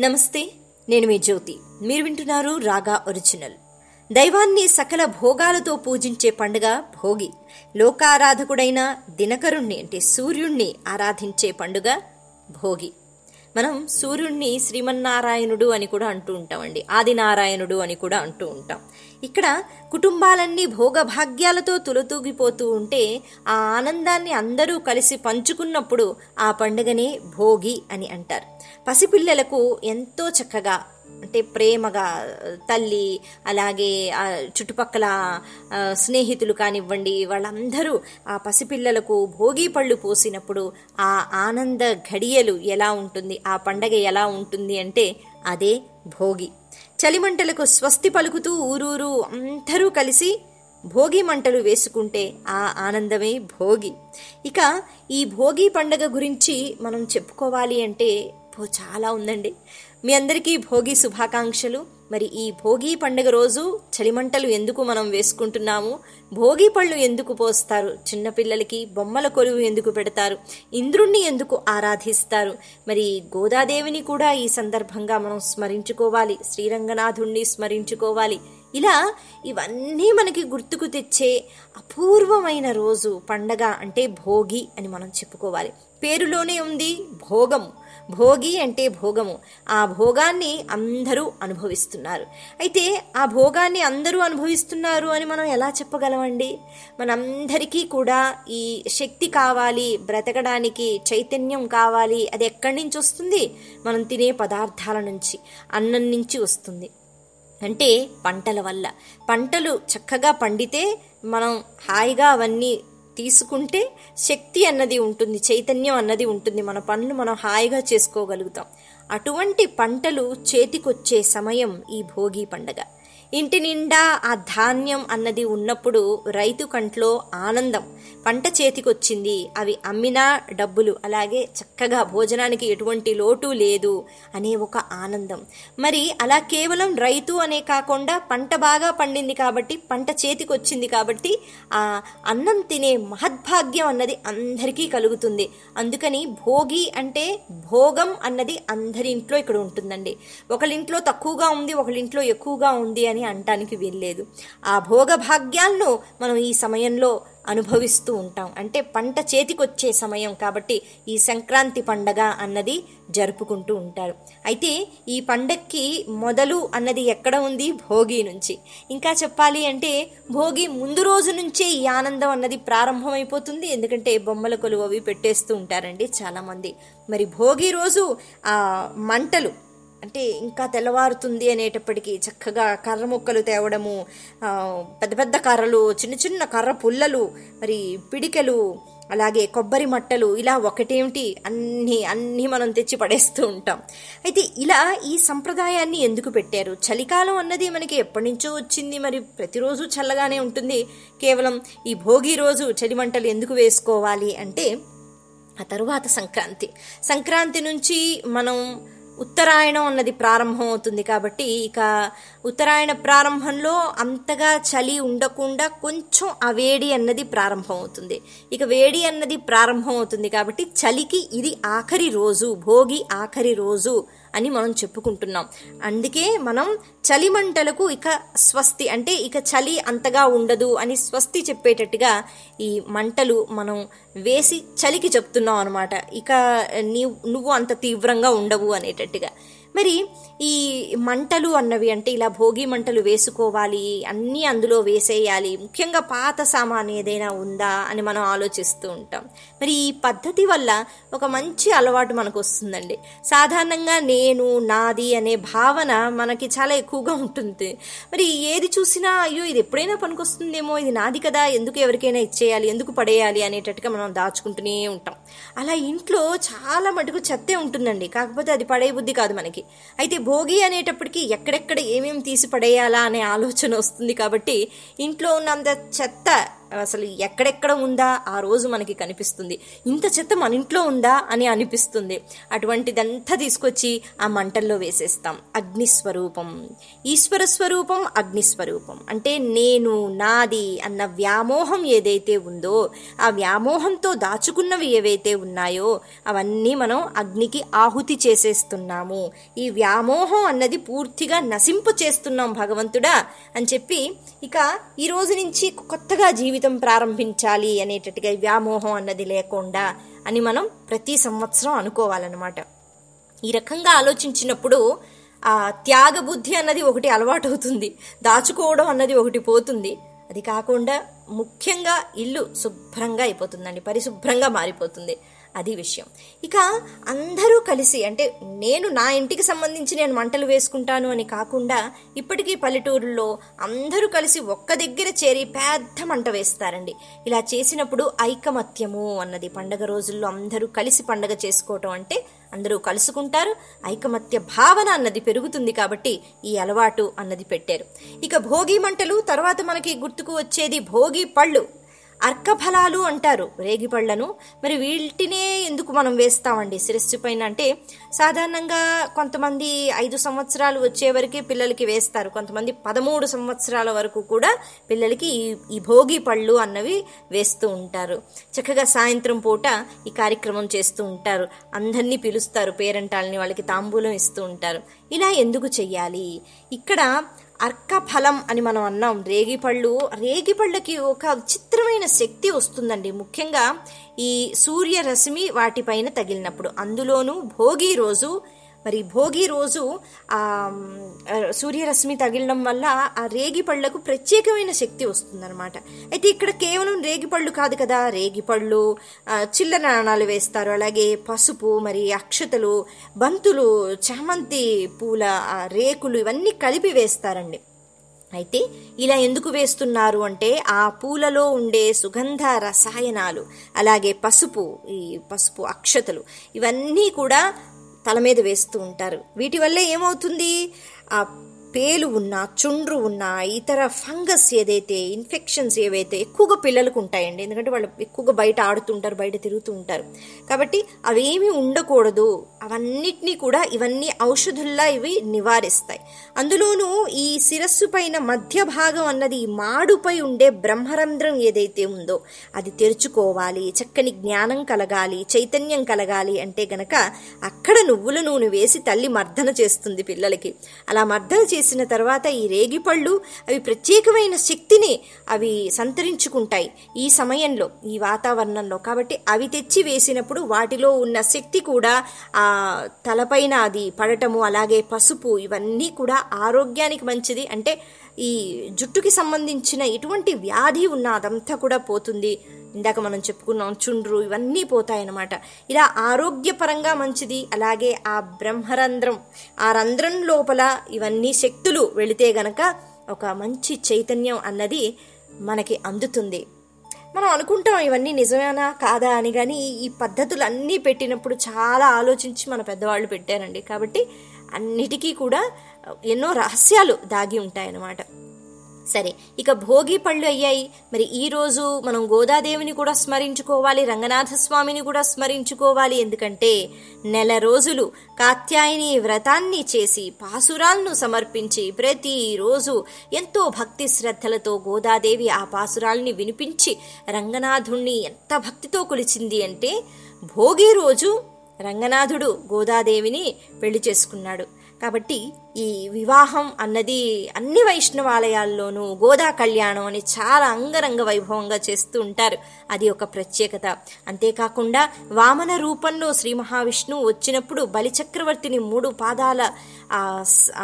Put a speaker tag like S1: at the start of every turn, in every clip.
S1: నమస్తే నేను మీ జ్యోతి. మీరు వింటున్నారు రాగా ఒరిజినల్. దైవాన్ని సకల భోగాలతో పూజించే పండుగ భోగి. లోకారాధకుడైన దినకరుణ్ణి అంటే సూర్యుణ్ణి ఆరాధించే పండుగ భోగి. మనం సూర్యుణ్ణి శ్రీమన్నారాయణుడు అని కూడా అంటూ ఉంటామండి. ఆదినారాయణుడు అని కూడా అంటూ ఉంటాం. ఇక్కడ కుటుంబాలన్నీ భోగభాగ్యాలతో తులతూగిపోతూ ఉంటే ఆ ఆనందాన్ని అందరూ కలిసి పంచుకున్నప్పుడు ఆ పండుగనే భోగి అని అంటారు. పసిపిల్లలకు ఎంతో చక్కగా అంటే ప్రేమగా తల్లి అలాగే చుట్టుపక్కల స్నేహితులు కానివ్వండి వాళ్ళందరూ ఆ పసిపిల్లలకు భోగి పళ్ళు పోసినప్పుడు ఆ ఆనంద ఘడియలు ఎలా ఉంటుంది ఆ పండగ ఎలా ఉంటుంది అంటే అదే భోగి. చలిమంటలకు స్వస్తి పలుకుతూ ఊరూరు అందరూ కలిసి భోగి మంటలు వేసుకుంటే ఆ ఆనందమే భోగి. ఇక ఈ భోగి పండగ గురించి మనం చెప్పుకోవాలి అంటే చాలా ఉందండి. మీ అందరికీ భోగి శుభాకాంక్షలు. మరి ఈ భోగి పండుగ రోజు చలిమంటలు ఎందుకు మనం వేసుకుంటున్నాము? భోగి పళ్ళు ఎందుకు పోస్తారు? చిన్నపిల్లలకి బొమ్మల కొలువు ఎందుకు పెడతారు? ఇంద్రుణ్ణి ఎందుకు ఆరాధిస్తారు? మరి గోదాదేవిని కూడా ఈ సందర్భంగా మనం స్మరించుకోవాలి. శ్రీరంగనాథుణ్ణి స్మరించుకోవాలి. ఇలా ఇవన్నీ మనకి గుర్తుకు తెచ్చే అపూర్వమైన రోజు పండగ అంటే భోగి అని మనం చెప్పుకోవాలి. పేరులోనే ఉంది భోగము భోగి అంటే భోగము. ఆ భోగాన్ని అందరూ అనుభవిస్తున్నారు. అయితే ఆ భోగాన్ని అందరూ అనుభవిస్తున్నారు అని మనం ఎలా చెప్పగలమండి? మనందరికీ కూడా ఈ శక్తి కావాలి బ్రతకడానికి చైతన్యం కావాలి అది ఎక్కడి నుంచి వస్తుంది? మనం తినే పదార్థాల నుంచి అన్నం నుంచి వస్తుంది. అంటే పంటల వల్ల. పంటలు చక్కగా పండితే మనం హాయిగా అవన్నీ తీసుకుంటే శక్తి అన్నది ఉంటుంది చైతన్యం అన్నది ఉంటుంది. మన పనులు మనం హాయిగా చేసుకోగలుగుతాం. అటువంటి పంటలు చేతికొచ్చే సమయం ఈ భోగి పండగ. ఇంటి నిండా ఆ ధాన్యం అన్నది ఉన్నప్పుడు రైతు కంట్లో ఆనందం. పంట చేతికొచ్చింది. అవి అమ్మినా డబ్బులు అలాగే చక్కగా భోజనానికి ఎటువంటి లోటు లేదు అనే ఒక ఆనందం. మరి అలా కేవలం రైతు అనే కాకుండా పంట బాగా పండింది కాబట్టి పంట చేతికొచ్చింది కాబట్టి ఆ అన్నం తినే మహద్భాగ్యం అన్నది అందరికీ కలుగుతుంది. అందుకని భోగి అంటే భోగం అన్నది అందరి ఇంట్లో ఇక్కడ ఉంటుందండి. ఒకళ్ళింట్లో తక్కువగా ఉంది ఒకళ్ళింట్లో ఎక్కువగా ఉంది అని అనటానికి వీల్లేదు. ఆ భోగభాగ్యాలను మనం ఈ సమయంలో అనుభవిస్తూ ఉంటాం. అంటే పంట చేతికొచ్చే సమయం కాబట్టి ఈ సంక్రాంతి పండగ అన్నది జరుపుకుంటూ ఉంటారు. అయితే ఈ పండక్కి మొదలు అన్నది ఎక్కడ ఉంది? భోగి నుంచి. ఇంకా చెప్పాలి అంటే భోగి ముందు రోజు నుంచే ఈ ఆనందం అన్నది ప్రారంభమైపోతుంది. ఎందుకంటే బొమ్మల కొలువు అవి పెట్టేస్తూ ఉంటారండి చాలామంది. మరి భోగి రోజు ఆ మంటలు అంటే ఇంకా తెల్లవారుతుంది అనేటప్పటికీ చక్కగా కర్ర ముక్కలు తేవడము పెద్ద పెద్ద కర్రలు చిన్న చిన్న కర్ర పుల్లలు మరి పిడికెలు అలాగే కొబ్బరి మట్టలు ఇలా ఒకటేమిటి అన్నీ అన్నీ మనం తెచ్చి పడేస్తూ ఉంటాం. అయితే ఇలా ఈ సంప్రదాయాన్ని ఎందుకు పెట్టారు? చలికాలం అన్నది మనకి ఎప్పటి నుంచో వచ్చింది మరి ప్రతిరోజు చల్లగానే ఉంటుంది. కేవలం ఈ భోగి రోజు చలిమంటలు ఎందుకు వేసుకోవాలి అంటే ఆ తరువాత సంక్రాంతి. సంక్రాంతి నుంచి మనం ఉత్తరాయణం అన్నది ప్రారంభం అవుతుంది కాబట్టి ఇక ఉత్తరాయణ ప్రారంభంలో అంతగా చలి ఉండకుండా కొంచెం ఆ వేడి అన్నది ప్రారంభం అవుతుంది ఇక వేడి అన్నది ప్రారంభం అవుతుంది కాబట్టి చలికి ఇది ఆఖరి రోజు భోగి ఆఖరి రోజు అని మనం చెప్పుకుంటున్నాం. అందుకే మనం చలి మంటలకు ఇక స్వస్తి అంటే ఇక చలి అంతగా ఉండదు అని స్వస్తి చెప్పేటట్టుగా ఈ మంటలు మనం వేసి చలికి చెప్తున్నాం అనమాట ఇక నీ నువ్వు అంత తీవ్రంగా ఉండవు అనేటట్టుగా. మరి ఈ మంటలు అన్నవి అంటే ఇలా భోగి మంటలు వేసుకోవాలి అన్నీ అందులో వేసేయాలి ముఖ్యంగా పాత సామాన్ ఏదైనా ఉందా అని మనం ఆలోచిస్తూ ఉంటాం. మరి ఈ పద్ధతి వల్ల ఒక మంచి అలవాటు మనకు వస్తుందండి సాధారణంగా నేను నాది అనే భావన మనకి చాలా ఎక్కువగా ఉంటుంది. మరి ఏది చూసినా అయ్యో ఇది ఎప్పుడైనా పనికొస్తుందేమో ఇది నాది కదా ఎందుకు ఎవరికైనా ఇచ్చేయాలి ఎందుకు పడేయాలి అనేటట్టుగా మనం దాచుకుంటూనే ఉంటాం. అలా ఇంట్లో చాలా మటుకు చెత్తే ఉంటుందండి. కాకపోతే అది పడే బుద్ధి కాదు మనకి. అయితే భోగి అనేటప్పటికి ఎక్కడెక్కడ ఏమేమి తీసి పడేయాలా అనే ఆలోచన వస్తుంది కాబట్టి ఇంట్లో ఉన్నంత చెత్త అసలు ఎక్కడెక్కడ ఉందా ఆ రోజు మనకి కనిపిస్తుంది. ఇంత చెత్త మన ఇంట్లో ఉందా అని అనిపిస్తుంది. అటువంటిదంతా తీసుకొచ్చి ఆ మంటల్లో వేసేస్తాం. అగ్నిస్వరూపం. ఈశ్వర స్వరూపం అగ్నిస్వరూపం. అంటే నేను నాది అన్న వ్యామోహం ఏదైతే ఉందో ఆ వ్యామోహంతో దాచుకున్నవి ఏవైతే ఉన్నాయో అవన్నీ మనం అగ్నికి ఆహుతి చేసేస్తున్నాము. ఈ వ్యామోహం అన్నది పూర్తిగా నశింపు చేస్తున్నాం భగవంతుడా అని చెప్పి ఇక ఈ రోజు నుంచి కొత్తగా జీవితం జీవితం ప్రారంభించాలి అనేటట్టుగా వ్యామోహం అన్నది లేకుండా అని మనం ప్రతి సంవత్సరం అనుకోవాలన్నమాట. ఈ రకంగా ఆలోచించినప్పుడు ఆ త్యాగబుద్ధి అన్నది ఒకటి అలవాటు అవుతుంది దాచుకోవడం అన్నది ఒకటి పోతుంది. అది కాకుండా ముఖ్యంగా ఇల్లు శుభ్రంగా అయిపోతుందండి పరిశుభ్రంగా మారిపోతుంది. అది విషయం. ఇక అందరూ కలిసి అంటే నేను నా ఇంటికి సంబంధించి నేను మంటలు వేసుకుంటాను అని కాకుండా ఇప్పటికీ పల్లెటూరులో అందరూ కలిసి ఒక్క దగ్గర చేరి పెద్ద మంట వేస్తారండి. ఇలా చేసినప్పుడు ఐకమత్యము అన్నది. పండగ రోజుల్లో అందరూ కలిసి పండగ చేసుకోవటం అంటే అందరూ కలుసుకుంటారు. ఐకమత్య భావన అన్నది పెరుగుతుంది కాబట్టి ఈ అలవాటు అన్నది పెట్టారు. ఇక భోగి మంటలు తర్వాత మనకి గుర్తుకు వచ్చేది భోగి పళ్ళు. అర్కఫలాలు అంటారు రేగిపళ్ళను మరి వీటినే ఎందుకు మనం వేస్తామండి? శిరస్సు పైన అంటే సాధారణంగా కొంతమంది ఐదు సంవత్సరాలు వచ్చే వరకే పిల్లలకి వేస్తారు. కొంతమంది పదమూడు సంవత్సరాల వరకు కూడా పిల్లలకి ఈ ఈ భోగి పళ్ళు అన్నవి వేస్తూ ఉంటారు. చక్కగా సాయంత్రం పూట ఈ కార్యక్రమం చేస్తూ ఉంటారు. అందరినీ పిలుస్తారు పేరెంటాలని వాళ్ళకి తాంబూలం ఇస్తూ ఉంటారు. ఇలా ఎందుకు చెయ్యాలి? ఇక్కడ అర్కఫలం అని మనం అన్నాం. రేగిపళ్ళు రేగిపళ్ళకి ఒక విచిత్రమైన శక్తి వస్తుందండి. ముఖ్యంగా ఈ సూర్యరశ్మి వాటిపైన తగిలినప్పుడు. అందులోనూ భోగి రోజు మరి భోగి రోజు ఆ సూర్యరశ్మి తగిలడం వల్ల ఆ రేగిపళ్ళకు ప్రత్యేకమైన శక్తి వస్తుందన్నమాట. అయితే ఇక్కడ కేవలం రేగిపళ్ళు కాదు కదా రేగిపళ్ళు చిల్ల నాణాలు వేస్తారు. అలాగే పసుపు మరి అక్షతలు బంతులు చామంతి పూల రేకులు ఇవన్నీ కలిపి వేస్తారండి. అయితే ఇలా ఎందుకు వేస్తున్నారు అంటే ఆ పూలలో ఉండే సుగంధ రసాయనాలు అలాగే పసుపు ఈ పసుపు అక్షతలు ఇవన్నీ కూడా తల మీద వేస్తూ ఉంటారు. వీటి వల్ల ఏమవుతుంది? ఆ పేలు ఉన్న చుండ్రు ఉన్న ఇతర ఫంగస్ ఏదైతే ఇన్ఫెక్షన్స్ ఏవైతే ఎక్కువగా పిల్లలకు ఉంటాయండి ఎందుకంటే వాళ్ళు ఎక్కువగా బయట ఆడుతుంటారు బయట తిరుగుతూ ఉంటారు. కాబట్టి అవేమీ ఉండకూడదు. అవన్నిటినీ కూడా ఇవన్నీ ఔషధుల్లా ఇవి నివారిస్తాయి. అందులోనూ ఈ శిరస్సు పైన మధ్య భాగం అన్నది మాడుపై ఉండే బ్రహ్మరంధ్రం ఏదైతే ఉందో అది తెరుచుకోవాలి చక్కని జ్ఞానం కలగాలి చైతన్యం కలగాలి అంటే గనక అక్కడ నువ్వుల నూనె వేసి తల్లి మర్దన చేస్తుంది పిల్లలకి. అలా మర్దన చేసిన తర్వాత ఈ రేగిపళ్ళు అవి ప్రత్యేకమైన శక్తిని అవి సంతరించుకుంటాయి ఈ సమయంలో ఈ వాతావరణంలో. కాబట్టి అవి తెచ్చి వేసినప్పుడు వాటిలో ఉన్న శక్తి కూడా ఆ తలపైన అది పడటము అలాగే పసుపు ఇవన్నీ కూడా ఆరోగ్యానికి మంచిది. అంటే ఈ జుట్టుకి సంబంధించిన ఎటువంటి వ్యాధి ఉన్న అదంతా కూడా పోతుంది. ఇందాక మనం చెప్పుకున్నాం చుండ్రు ఇవన్నీ పోతాయన్నమాట. ఇలా ఆరోగ్యపరంగా మంచిది అలాగే ఆ బ్రహ్మరంధ్రం. ఆ రంధ్రం లోపల ఇవన్నీ శక్తులు వెళితే గనక ఒక మంచి చైతన్యం అన్నది మనకి అందుతుంది. మనం అనుకుంటాం ఇవన్నీ నిజమేనా కాదా అని కానీ ఈ పద్ధతులు అన్నీ పెట్టినప్పుడు చాలా ఆలోచించి మన పెద్దవాళ్ళు పెట్టారండి. కాబట్టి అన్నిటికీ కూడా ఎన్నో రహస్యాలు దాగి ఉంటాయన్నమాట. సరే ఇక భోగి పళ్ళు అయ్యాయి. మరి ఈ రోజు మనం గోదాదేవిని కూడా స్మరించుకోవాలి రంగనాథ స్వామిని కూడా స్మరించుకోవాలి. ఎందుకంటే నెల రోజులు కాత్యాయని వ్రతాన్ని చేసి పాసురాలను సమర్పించి ప్రతిరోజు ఎంతో భక్తి శ్రద్ధలతో గోదాదేవి ఆ పాసురాల్ని వినిపించి రంగనాథుణ్ణి ఎంత భక్తితో కొలిచింది అంటే భోగి రోజు రంగనాథుడు గోదాదేవిని పెళ్ళి చేసుకున్నాడు. కాబట్టి ఈ వివాహం అన్నది అన్ని వైష్ణవాలయాల్లోనూ గోదా కళ్యాణం అని చాలా అంగరంగ వైభవంగా చేస్తూ ఉంటారు. అది ఒక ప్రత్యేకత. అంతేకాకుండా వామన రూపంలో శ్రీ మహావిష్ణువు వచ్చినప్పుడు బలిచక్రవర్తిని మూడు పాదాల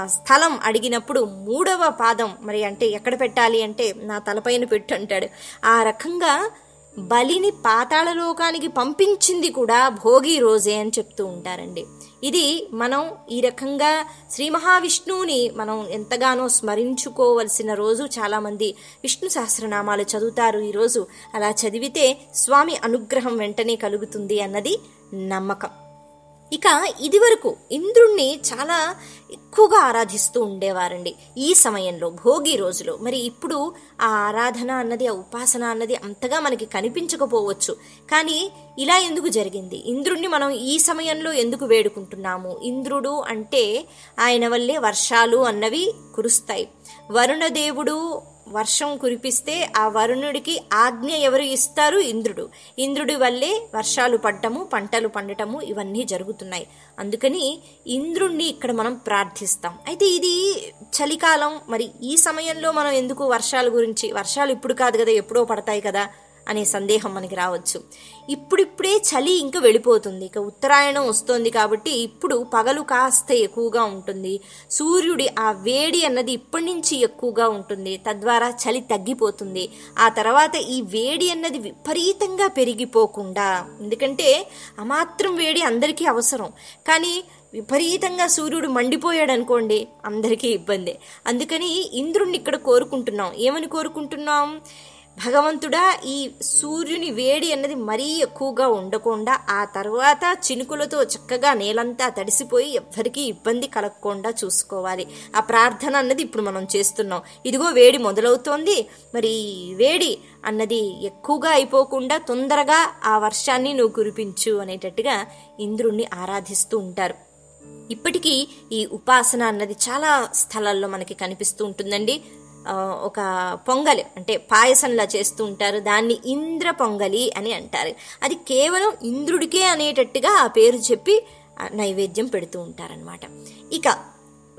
S1: స్థలం అడిగినప్పుడు మూడవ పాదం మరి అంటే ఎక్కడ పెట్టాలి అంటే నా తలపైన పెట్టు అంటాడు. ఆ రకంగా బలిని పాతాళలోకానికి పంపించింది కూడా భోగి రోజే అని చెప్తూ ఉంటారండి. ఇది మనం ఈ రకంగా శ్రీ మహావిష్ణువుని మనం ఎంతగానో స్మరించుకోవలసిన రోజు. చాలామంది విష్ణు సహస్రనామాలు చదువుతారు ఈరోజు. అలా చదివితే స్వామి అనుగ్రహం వెంటనే కలుగుతుంది అన్నది నమ్మకం. ఇక ఇది వరకు ఇంద్రుణ్ణి చాలా ఎక్కువగా ఆరాధిస్తూ ఉండేవారండి. ఈ సమయంలో భోగి రోజులో. మరి ఇప్పుడు ఆ ఆరాధన అన్నది ఆ ఉపాసన అన్నది అంతగా మనకి కనిపించకపోవచ్చు. కానీ ఇలా ఎందుకు జరిగింది? ఇంద్రుణ్ణి మనం ఈ సమయంలో ఎందుకు వేడుకుంటున్నాము? ఇంద్రుడు అంటే ఆయన వల్లే వర్షాలు అన్నవి కురుస్తాయి. వరుణదేవుడు వర్షం కురిపిస్తే ఆ వరుణుడికి ఆజ్ఞ ఎవరు ఇస్తారు? ఇంద్రుడు. ఇంద్రుడి వల్లే వర్షాలు పడ్డము పంటలు పండటము ఇవన్నీ జరుగుతున్నాయి. అందుకని ఇంద్రుణ్ణి ఇక్కడ మనం ప్రార్థిస్తాం. అయితే ఇది చలికాలం. మరి ఈ సమయంలో మనం ఎందుకు వర్షాల గురించి వర్షాలు ఇప్పుడు కాదు కదా ఎప్పుడో పడతాయి కదా అనే సందేహం మనకి రావచ్చు. ఇప్పుడిప్పుడే చలి ఇంకా వెళ్ళిపోతుంది. ఇక ఉత్తరాయణం వస్తోంది కాబట్టి ఇప్పుడు పగలు కాస్త ఎక్కువగా ఉంటుంది. సూర్యుడి ఆ వేడి అన్నది ఇప్పటి నుంచి ఎక్కువగా ఉంటుంది. తద్వారా చలి తగ్గిపోతుంది. ఆ తర్వాత ఈ వేడి అన్నది విపరీతంగా పెరిగిపోకుండా ఎందుకంటే అమాత్రం వేడి అందరికీ అవసరం. కానీ విపరీతంగా సూర్యుడు మండిపోయాడు అనుకోండి అందరికీ ఇబ్బంది. అందుకని ఇంద్రుణ్ణి ఇక్కడ కోరుకుంటున్నాం. ఏమని కోరుకుంటున్నాం? భగవంతుడా ఈ సూర్యుని వేడి అన్నది మరీ ఎక్కువగా ఉండకుండా ఆ తర్వాత చినుకులతో చక్కగా నేలంతా తడిసిపోయి ఎవ్వరికీ ఇబ్బంది కలగకుండా చూసుకోవాలి. ఆ ప్రార్థన అన్నది ఇప్పుడు మనం చేస్తున్నాం. ఇదిగో వేడి మొదలవుతోంది. మరి వేడి అన్నది ఎక్కువగా అయిపోకుండా తొందరగా ఆ వర్షాన్ని నువ్వు కురిపించు అనేటట్టుగా ఇంద్రుణ్ణి ఆరాధిస్తూ ఉంటారు. ఇప్పటికీ ఈ ఉపాసన అన్నది చాలా స్థలాల్లో మనకి కనిపిస్తూ ఉంటుందండి. ఒక పొంగలి అంటే పాయసంలా చేస్తూ ఉంటారు. దాన్ని ఇంద్ర పొంగలి అని అంటారు. అది కేవలం ఇంద్రుడికే అనేటట్టుగా ఆ పేరు చెప్పి నైవేద్యం పెడుతూ ఉంటారనమాట ఇక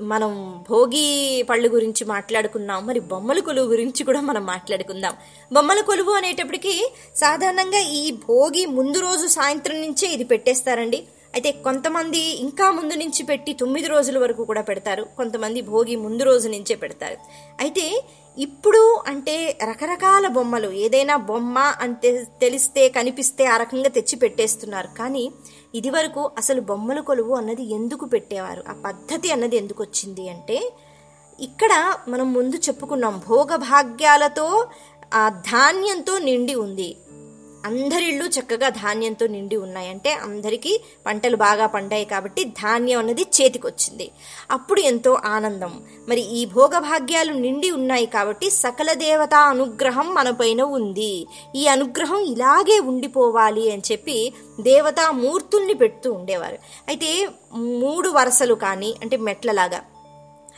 S1: మనం భోగి పళ్ళు గురించి మాట్లాడుకున్నాం. మరి బొమ్మల కొలువు గురించి కూడా మనం మాట్లాడుకుందాం. బొమ్మల కొలువు అనేటప్పటికి సాధారణంగా ఈ భోగి ముందు రోజు సాయంత్రం నుంచే ఇది పెట్టేస్తారండి. అయితే కొంతమంది ఇంకా ముందు నుంచి పెట్టి తొమ్మిది రోజుల వరకు కూడా పెడతారు. కొంతమంది భోగి ముందు రోజు నుంచే పెడతారు. అయితే ఇప్పుడు అంటే రకరకాల బొమ్మలు ఏదైనా బొమ్మ అంటే తెలిస్తే కనిపిస్తే ఆ రకంగా తెచ్చి పెట్టేస్తున్నారు. కానీ ఇదివరకు అసలు బొమ్మల కొలువు అన్నది ఎందుకు పెట్టేవారు? ఆ పద్ధతి అన్నది ఎందుకు వచ్చింది అంటే ఇక్కడ మనం ముందు చెప్పుకున్నాం భోగభాగ్యాలతో ఆ ధాన్యంతో నిండి ఉంది. అందరిళ్ళు చక్కగా ధాన్యంతో నిండి ఉన్నాయి. అంటే అందరికీ పంటలు బాగా పండాయి కాబట్టి ధాన్యం అన్నది చేతికొచ్చింది. అప్పుడు ఎంతో ఆనందం. మరి ఈ భోగభాగ్యాలు నిండి ఉన్నాయి కాబట్టి సకల దేవతా అనుగ్రహం మనపైన ఉంది. ఈ అనుగ్రహం ఇలాగే ఉండిపోవాలి అని చెప్పి దేవతా మూర్తుల్ని పెడుతూ ఉండేవారు. అయితే మూడు వరుసలు కానీ అంటే మెట్లలాగా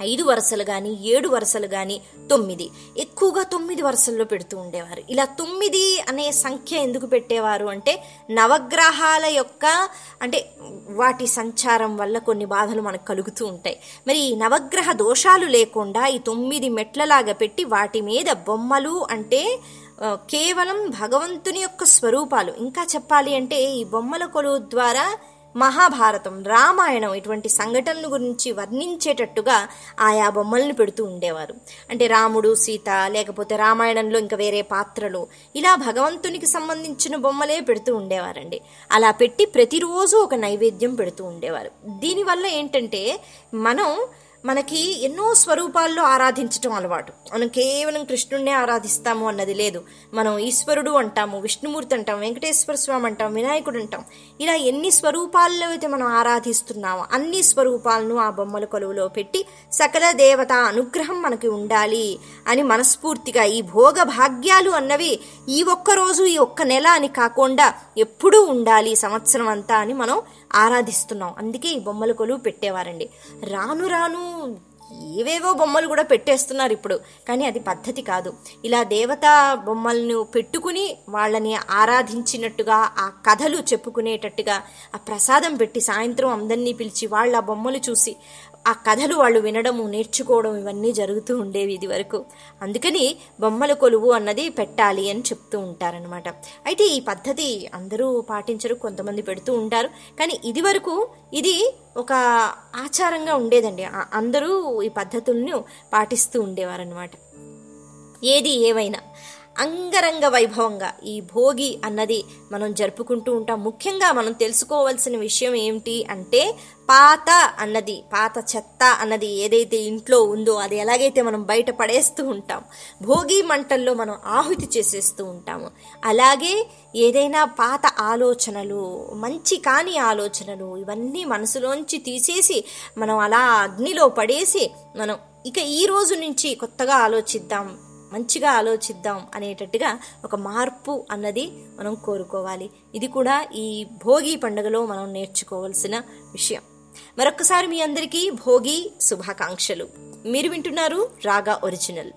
S1: ఐదు వరుసలు కానీ ఏడు వరుసలు కానీ తొమ్మిది. ఎక్కువగా తొమ్మిది వరుసల్లో పెడుతూ ఉండేవారు. ఇలా తొమ్మిది అనే సంఖ్య ఎందుకు పెట్టేవారు అంటే నవగ్రహాల యొక్క అంటే వాటి సంచారం వల్ల కొన్ని బాధలు మనకు కలుగుతూ ఉంటాయి. మరి ఈ నవగ్రహ దోషాలు లేకుండా ఈ తొమ్మిది మెట్లలాగా పెట్టి వాటి మీద బొమ్మలు అంటే కేవలం భగవంతుని యొక్క స్వరూపాలు. ఇంకా చెప్పాలి అంటే ఈ బొమ్మల కొలువు ద్వారా మహాభారతం రామాయణం ఇటువంటి సంఘటనల గురించి వర్ణించేటట్టుగా ఆయా బొమ్మలను పెడుతూ ఉండేవారు. అంటే రాముడు సీత లేకపోతే రామాయణంలో ఇంకా వేరే పాత్రలు ఇలా భగవంతునికి సంబంధించిన బొమ్మలే పెడుతూ ఉండేవారండి. అలా పెట్టి ప్రతిరోజు ఒక నైవేద్యం పెడుతూ ఉండేవారు. దీనివల్ల ఏంటంటే మనం మనకి ఎన్నో స్వరూపాల్లో ఆరాధించటం అలవాటు. మనం కేవలం కృష్ణుడినే ఆరాధిస్తాము అన్నది లేదు. మనం ఈశ్వరుడు అంటాము విష్ణుమూర్తి అంటాం వెంకటేశ్వర స్వామి అంటాం వినాయకుడు అంటాం ఇలా ఎన్ని స్వరూపాల్లో అయితే మనం ఆరాధిస్తున్నామో అన్ని స్వరూపాలను ఆ బొమ్మల కొలువులో పెట్టి సకల దేవత అనుగ్రహం మనకి ఉండాలి అని మనస్ఫూర్తిగా ఈ భోగ భాగ్యాలు అన్నవి ఈ ఒక్క రోజు ఈ ఒక్క నెల అని కాకుండా ఎప్పుడూ ఉండాలి సంవత్సరం అంతా అని మనం ఆరాధిస్తున్నాం. అందుకే ఈ బొమ్మల కొలువు పెట్టేవారండి. రాను రాను ఏవేవో బొమ్మలు కూడా పెట్టేస్తున్నారు ఇప్పుడు. కానీ అది పద్ధతి కాదు. ఇలా దేవతా బొమ్మలను పెట్టుకుని వాళ్ళని ఆరాధించినట్టుగా ఆ కథలు చెప్పుకునేటట్టుగా ఆ ప్రసాదం పెట్టి సాయంత్రం అందరినీ పిలిచి వాళ్ళ బొమ్మలు చూసి ఆ కథలు వాళ్ళు వినడము నేర్చుకోవడం ఇవన్నీ జరుగుతూ ఉండేవి ఇది వరకు అందుకని బొమ్మల కొలువు అన్నది పెట్టాలి అని చెప్తూ ఉంటారనమాట అయితే ఈ పద్ధతి అందరూ పాటించరు కొంతమంది పెడుతూ ఉంటారు. కానీ ఇది వరకు ఇది ఒక ఆచారంగా ఉండేదండి. అందరూ ఈ పద్ధతులను పాటిస్తూ ఉండేవారనమాట ఏది ఏవైనా. అంగరంగ వైభవంగా ఈ భోగి అన్నది మనం జరుపుకుంటూ ఉంటాం. ముఖ్యంగా మనం తెలుసుకోవాల్సిన విషయం ఏమిటి అంటే పాత అన్నది పాత చెత్త అన్నది ఏదైతే ఇంట్లో ఉందో అది ఎలాగైతే మనం బయట పడేస్తూ ఉంటాం భోగి మంటల్లో మనం ఆహుతి చేసేస్తూ ఉంటాము. అలాగే ఏదైనా పాత ఆలోచనలు మంచి కాని ఆలోచనలు ఇవన్నీ మనసులోంచి తీసేసి మనం అలా అగ్నిలో పడేసి మనం ఇక ఈ రోజు నుంచి కొత్తగా ఆలోచిద్దాం. మంచిగా ఆలోచిద్దాం అనేటట్టుగా ఒక మార్పు అన్నది మనం కోరుకోవాలి. ఇది కూడా ఈ భోగి పండుగలో మనం నేర్చుకోవాల్సిన విషయం. మరొకసారి మీ అందరికీ భోగి శుభాకాంక్షలు. మీరు వింటున్నారు రాగా ఒరిజినల్.